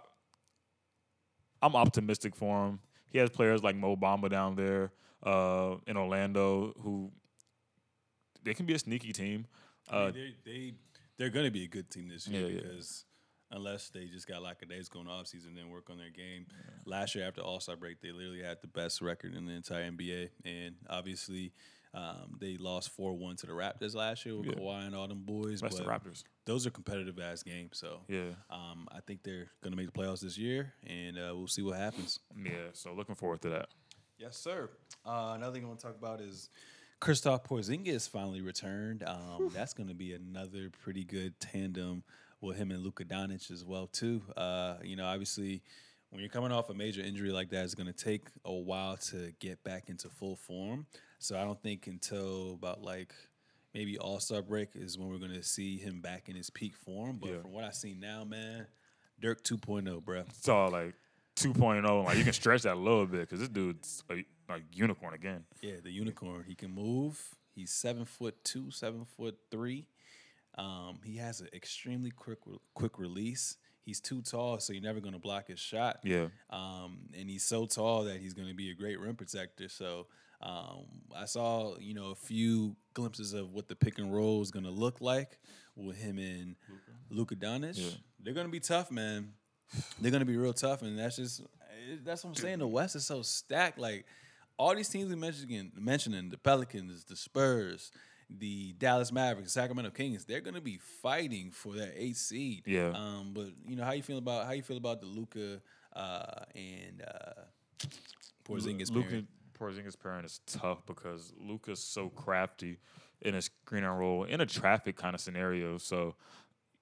[SPEAKER 2] I'm optimistic for him. He has players like Mo Bamba down there uh, in Orlando who they can be a sneaky team.
[SPEAKER 1] I
[SPEAKER 2] Uh,
[SPEAKER 1] mean, they they they're going to be a good team this year
[SPEAKER 2] yeah.
[SPEAKER 1] because unless they just got lackadaisical in the offseason and then work on their game. Last year after All Star break, they literally had the best record in the entire NBA, and obviously. Um, they lost four one to the Raptors last year with
[SPEAKER 2] Yeah.
[SPEAKER 1] Kawhi and all them boys.
[SPEAKER 2] that's the
[SPEAKER 1] but
[SPEAKER 2] Raptors.
[SPEAKER 1] those are competitive ass games. So
[SPEAKER 2] Yeah,
[SPEAKER 1] um, I think they're going to make the playoffs this year, and uh, we'll see what happens.
[SPEAKER 2] yeah. So looking forward to that.
[SPEAKER 1] Yes, sir. Uh, another thing I want to talk about is Kristaps Porzingis finally returned. Um, that's going to be another pretty good tandem with him and Luka Doncic as well too. Uh, you know, obviously, when you're coming off a major injury like that, it's going to take a while to get back into full form. So I don't think until about like maybe All Star break is when we're going to see him back in his peak form. But
[SPEAKER 2] Yeah.
[SPEAKER 1] from what I see now, man, Dirk 2.0, bro.
[SPEAKER 2] It's all like 2.0. Like you can stretch that a little bit because this dude's a, a unicorn again.
[SPEAKER 1] Yeah, the unicorn. He can move. He's seven foot two, seven foot three. Um, he has an extremely quick quick release. He's too tall, so you're never going to block his shot.
[SPEAKER 2] Yeah,
[SPEAKER 1] Um, and he's so tall that he's going to be a great rim protector. So um, I saw, you know, a few glimpses of what the pick and roll is going to look like with him and Luka Doncic.
[SPEAKER 2] Yeah.
[SPEAKER 1] They're going to be tough, man. They're going to be real tough, and that's just eh, that's what I'm saying. The West is so stacked. Like all these teams we mentioned, mentioning the Pelicans, the Spurs. The Dallas Mavericks, Sacramento Kings, they're gonna be fighting for that eighth seed.
[SPEAKER 2] Yeah.
[SPEAKER 1] Um, but you know how you feel about how you feel about the Luka uh, and uh, Porzingis
[SPEAKER 2] Luka
[SPEAKER 1] pairing?
[SPEAKER 2] Porzingis pairing is tough because Luka's so crafty in a screen and roll in a traffic kind of scenario. So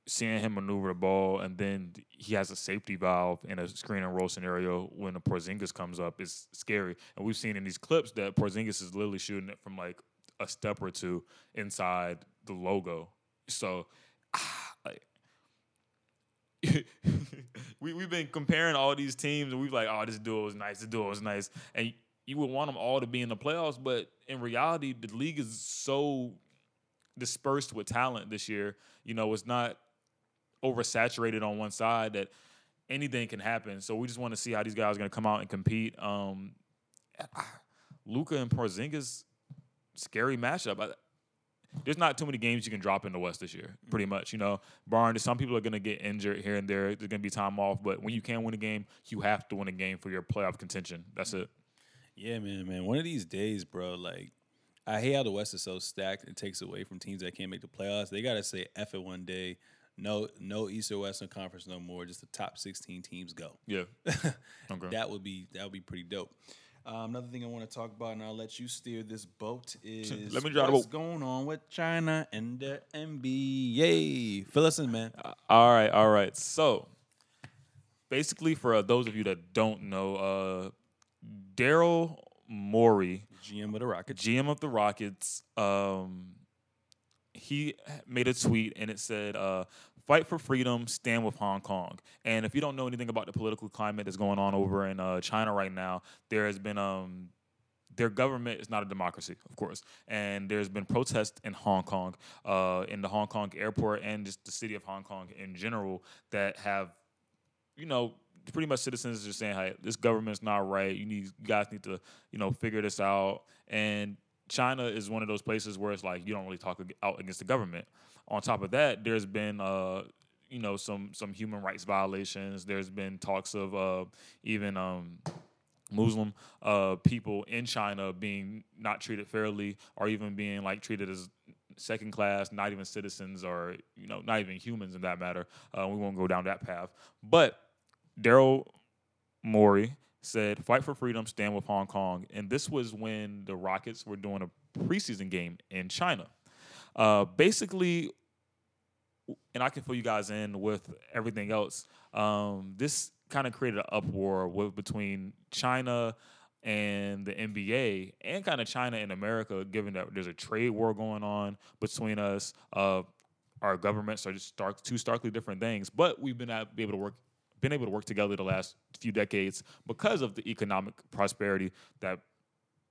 [SPEAKER 2] seeing him maneuver the ball and then he has a safety valve in a screen and roll scenario when the Porzingis comes up is scary. And we've seen in these clips that Porzingis is literally shooting it from like a step or two inside the logo. So like we we've been comparing all these teams, and we've like, oh, this duo is nice, this duo is nice, and you would want them all to be in the playoffs, but in reality, the league is so dispersed with talent this year. You know, it's not oversaturated on one side that anything can happen. So we just want to see how these guys are going to come out and compete. Um, Luka and Porzingis, scary matchup. I, there's not too many games you can drop in the West this year, pretty mm-hmm. much. You know, barring some people are going to get injured here and there. There's going to be time off, but when you can win a game, you have to win a game for your playoff contention. That's it.
[SPEAKER 1] Yeah, man, man. One of these days, bro, like I hate how the West is so stacked. It takes away from teams that can't make the playoffs. They gotta say F it one day. No, no East or Western Conference no more. Just the top sixteen teams go.
[SPEAKER 2] Yeah.
[SPEAKER 1] okay. That would be that would be pretty dope. Um, another thing I want to talk about, and I'll let you steer this boat, is
[SPEAKER 2] Let me drive
[SPEAKER 1] what's going on with China and the NBA. Fill us in, man.
[SPEAKER 2] Uh, all right, all right. So, basically, for uh, those of you that don't know, uh, Daryl Morey,
[SPEAKER 1] GM of the Rockets.
[SPEAKER 2] GM of the Rockets, um, he made a tweet and it said, uh, "Fight for freedom, stand with Hong Kong." And if you don't know anything about the political climate that's going on over in uh, China right now, there has been um, their government is not a democracy, of course, and there's been protests in Hong Kong, uh, in the Hong Kong airport, and just the city of Hong Kong in general that have, you know, pretty much citizens are saying, "Hey, this government's not right. You need, you guys need to, you know, figure this out." And China is one of those places where it's like you don't really talk out against the government. On top of that, there's been, uh, you know, some some human rights violations. There's been talks of uh, even. Um, Muslim uh, people in China being not treated fairly, or even being like treated as second class, not even citizens, or you know, not even humans in that matter. Uh, we won't go down that path. But Daryl Morey said, "Fight for freedom, stand with Hong Kong." And this was when the Rockets were doing a preseason game in China. Uh, basically, and I can fill you guys in with everything else. Um, this kind of created an uproar with, between China and the NBA, and kind of China and America, given that there's a trade war going on between us. Uh, our governments are just stark, two starkly different things, but we've been able to work, been able to work together the last few decades because of the economic prosperity that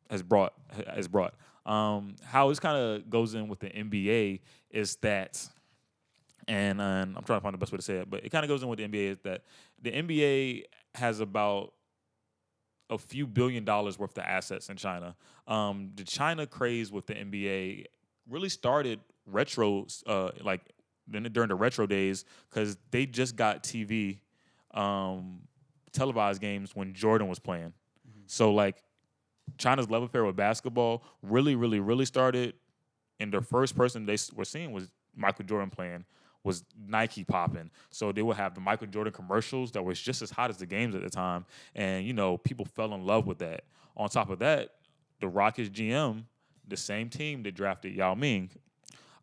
[SPEAKER 2] has brought has brought. Um, how this kind of goes in with the NBA is that, and, and I'm trying to find the best way to say it, but it kind of goes in with the NBA is that the NBA has about a few billion dollars worth of assets in China. Um, the China craze with the NBA really started retro, uh, like during the retro days, because they just got TV um, televised games when Jordan was playing. So like China's love affair with basketball really, really, really started. And the first person they were seeing was Michael Jordan playing, was Nike popping. So they would have the Michael Jordan commercials that was just as hot as the games at the time. And, you know, people fell in love with that. On top of that, the Rockets GM, the same team that drafted Yao Ming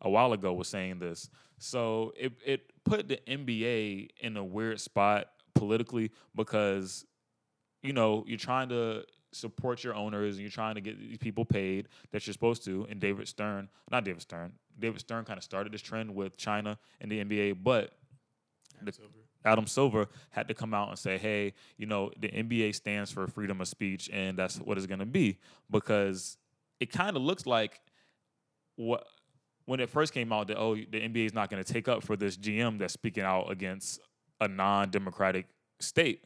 [SPEAKER 2] a while ago, was saying this. So it, it put the NBA in a weird spot politically because you know, you're trying to support your owners and you're trying to get these people paid that you're supposed to. And David Stern, not David Stern, David Stern kind of started this trend with China and the NBA, but the, Adam Silver had to come out and say, hey, you know, the NBA stands for freedom of speech, and that's what it's going to be because it kind of looks like what when it first came out that oh the NBA is not going to take up for this GM that's speaking out against a non-democratic state.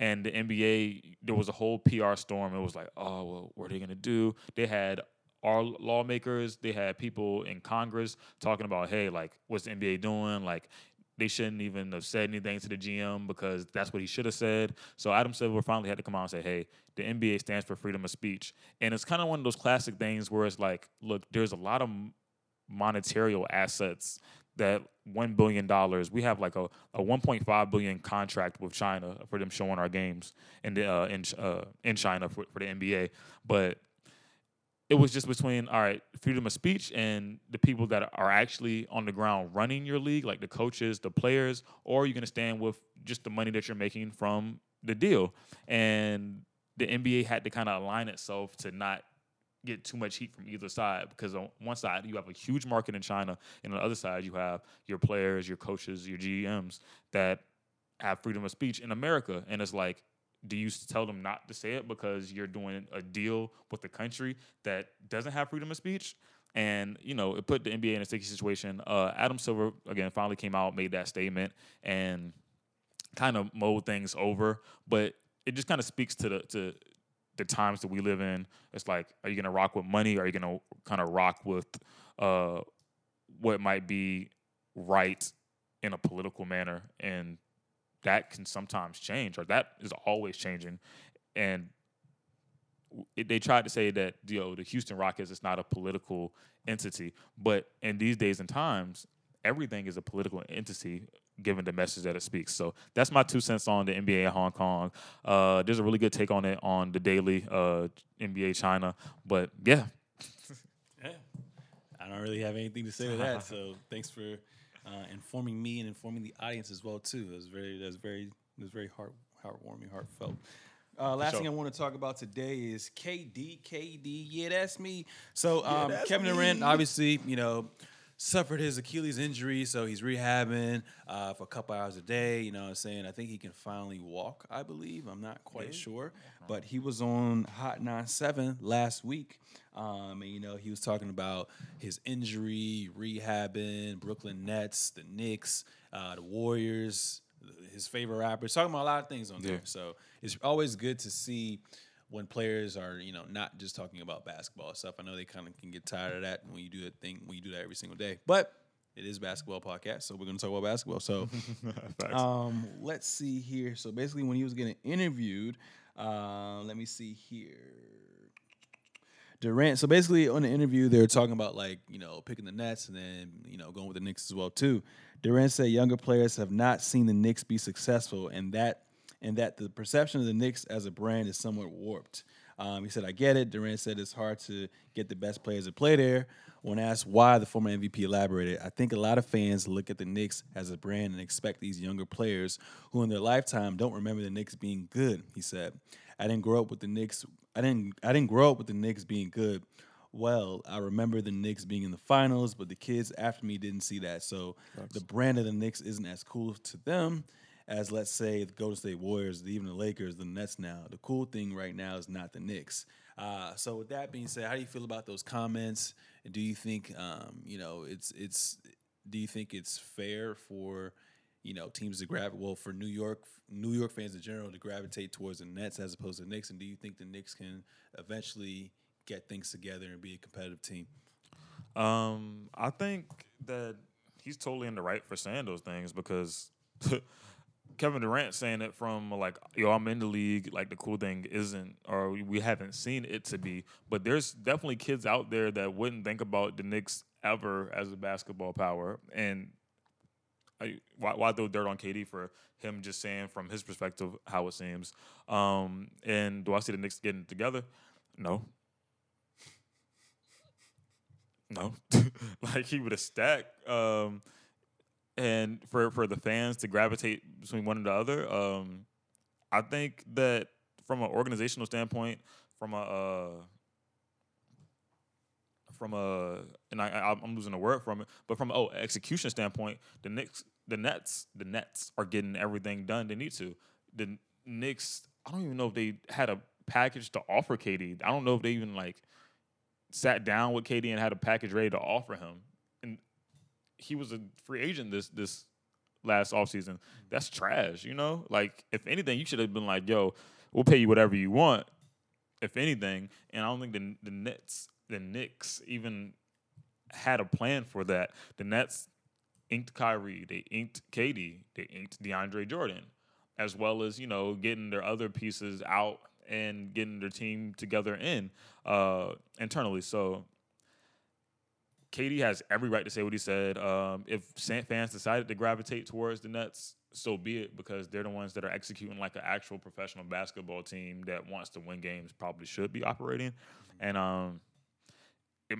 [SPEAKER 2] And the NBA, there was a whole PR storm. It was like, oh, well, what are they going to do? They had our lawmakers, they had people in Congress talking about, hey, like, what's the NBA doing? Like, they shouldn't even have said anything to the GM because that's what he should have said. So Adam Silver finally had to come out and say, hey, the NBA stands for freedom of speech. And it's kind of one of those classic things where it's like, look, there's a lot of monetary assets that one billion dollars. We have like a, a one point five billion contract with China for them showing our games in the uh, in uh, in China for, for the NBA, but it was just between all right freedom of speech and the people that are actually on the ground running your league, like the coaches, the players, or you're gonna stand with just the money that you're making from the deal. And the NBA had to kind of align itself to not get too much heat from either side because on one side you have a huge market in China, and on the other side you have your players, your coaches, your GMs that have freedom of speech in America, and it's like. Do you tell them not to say it because you're doing a deal with the country that doesn't have freedom of speech? And you know, it put the NBA in a sticky situation. Uh, Adam Silver again finally came out, made that statement, and kind of mowed things over. But it just kind of speaks to the to the times that we live in. It's like, are you gonna rock with money? Are you gonna kind of rock with uh, what might be right in a political manner? And that can sometimes change, or that is always changing. And it, they tried to say that you know the Houston Rockets is not a political entity, but in these days and times, everything is a political entity given the message that it speaks. So that's my two cents on the NBA in Hong Kong. Uh, there's a really good take on it on the daily uh, NBA China, but yeah.
[SPEAKER 1] yeah, I don't really have anything to say to that. So thanks for uh, informing me and informing the audience as well too. It was very, that was very, it was very heart, heartwarming, heartfelt. Uh, last
[SPEAKER 2] sure.
[SPEAKER 1] thing I want to talk about today is KD. KD, yeah, that's me. So um,
[SPEAKER 2] that's
[SPEAKER 1] Kevin. Durant, obviously, you know, suffered his Achilles injury, so he's rehabbing uh, for a couple hours a day. You know what I'm saying? I think he can finally walk, I believe. I'm not quite sure. But he was on Hot 97 last week. Um, and, you know, he was talking about his injury, rehabbing, Brooklyn Nets, the Knicks, uh, the Warriors, his favorite rappers, talking about a lot of things on there. So it's always good to see when players are, you know, not just talking about basketball stuff. I know they kind of can get tired of that when you do that thing, when you do that every single day. But it is basketball podcast, so we're going to talk about basketball. So um, let's see here. So basically, when he was getting interviewed, uh, let me see here. Durant. So basically, on the interview, they were talking about like you know picking the Nets and then you know going with the Knicks as well too. Durant said younger players have not seen the Knicks be successful, and that and that the perception of the Knicks as a brand is somewhat warped. Um, he said, "I get it." Durant said it's hard to get the best players to play there. When asked why, the former MVP elaborated, "I think a lot of fans look at the Knicks as a brand and expect these younger players who, in their lifetime, don't remember the Knicks being good." He said, "I didn't grow up with the Knicks. I didn't. I didn't grow up with the Knicks being good." Well, I remember the Knicks being in the finals, but the kids after me didn't see that. So the brand of the Knicks isn't as cool to them as let's say the Golden State Warriors, even the Lakers, the Nets now. The cool thing right now is not the Knicks. Uh, so with that being said, how do you feel about those comments? Do you think um, you know it's it's do you think it's fair for you know teams to grab well for New York New York fans in general to gravitate towards the Nets as opposed to the Knicks? And do you think the Knicks can eventually get things together and be a competitive team?
[SPEAKER 2] Um, I think that he's totally in the right for saying those things because Kevin Durant saying it from like, yo, I'm in the league. Like the cool thing isn't, or we haven't seen it to be. But there's definitely kids out there that wouldn't think about the Knicks ever as a basketball power. And I, why, why throw dirt on KD for him just saying from his perspective how it seems? Um, and do I see the Knicks getting together? No. No, like he would have stacked. Um, and for for the fans to gravitate between one and the other, um, I think that from an organizational standpoint, from a uh, from a and I, I'm losing a word from it, but from oh execution standpoint, the Knicks, the Nets, the Nets are getting everything done they need to. The Knicks, I don't even know if they had a package to offer KD. I don't know if they even like sat down with KD and had a package ready to offer him. He was a free agent this this last offseason. That's trash, you know? Like if anything, you should have been like, yo, we'll pay you whatever you want. If anything, and I don't think the the Nets, the Knicks even had a plan for that. The Nets inked Kyrie, they inked KD, they inked DeAndre Jordan, as well as, you know, getting their other pieces out and getting their team together in uh, internally. So KD has every right to say what he said. Um, if fans decided to gravitate towards the Nets, so be it, because they're the ones that are executing like an actual professional basketball team that wants to win games. Probably should be operating, and um, it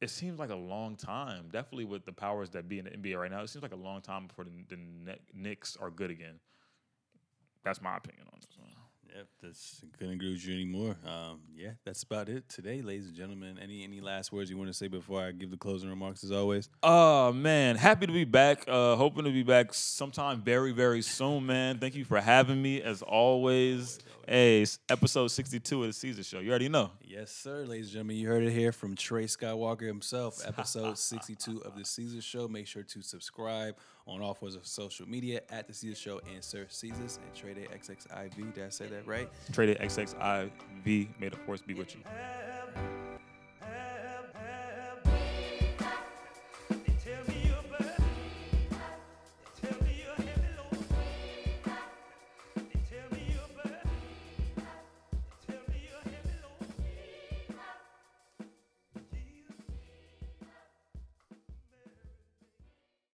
[SPEAKER 2] it seems like a long time. Definitely with the powers that be in the NBA right now, it seems like a long time before the, the Knicks are good again. That's my opinion on this one.
[SPEAKER 1] Yep, that's couldn't agree with you anymore. Um, yeah, that's about it today, ladies and gentlemen. Any any last words you want to say before I give the closing remarks? As always,
[SPEAKER 2] Oh man, happy to be back. Uh, hoping to be back sometime very, very soon, man. Thank you for having me as always. Hey, episode sixty-two of the Seezus Show. You already know.
[SPEAKER 1] yes, sir, ladies and gentlemen. You heard it here from Trey Skywalker himself. Episode sixty-two of the Seezus Show. Make sure to subscribe on all forms of social media at the Seezus Show and Sir Seezus and Treday XXIV. Did I say that right?
[SPEAKER 2] Treday XXIV. May the force be with you.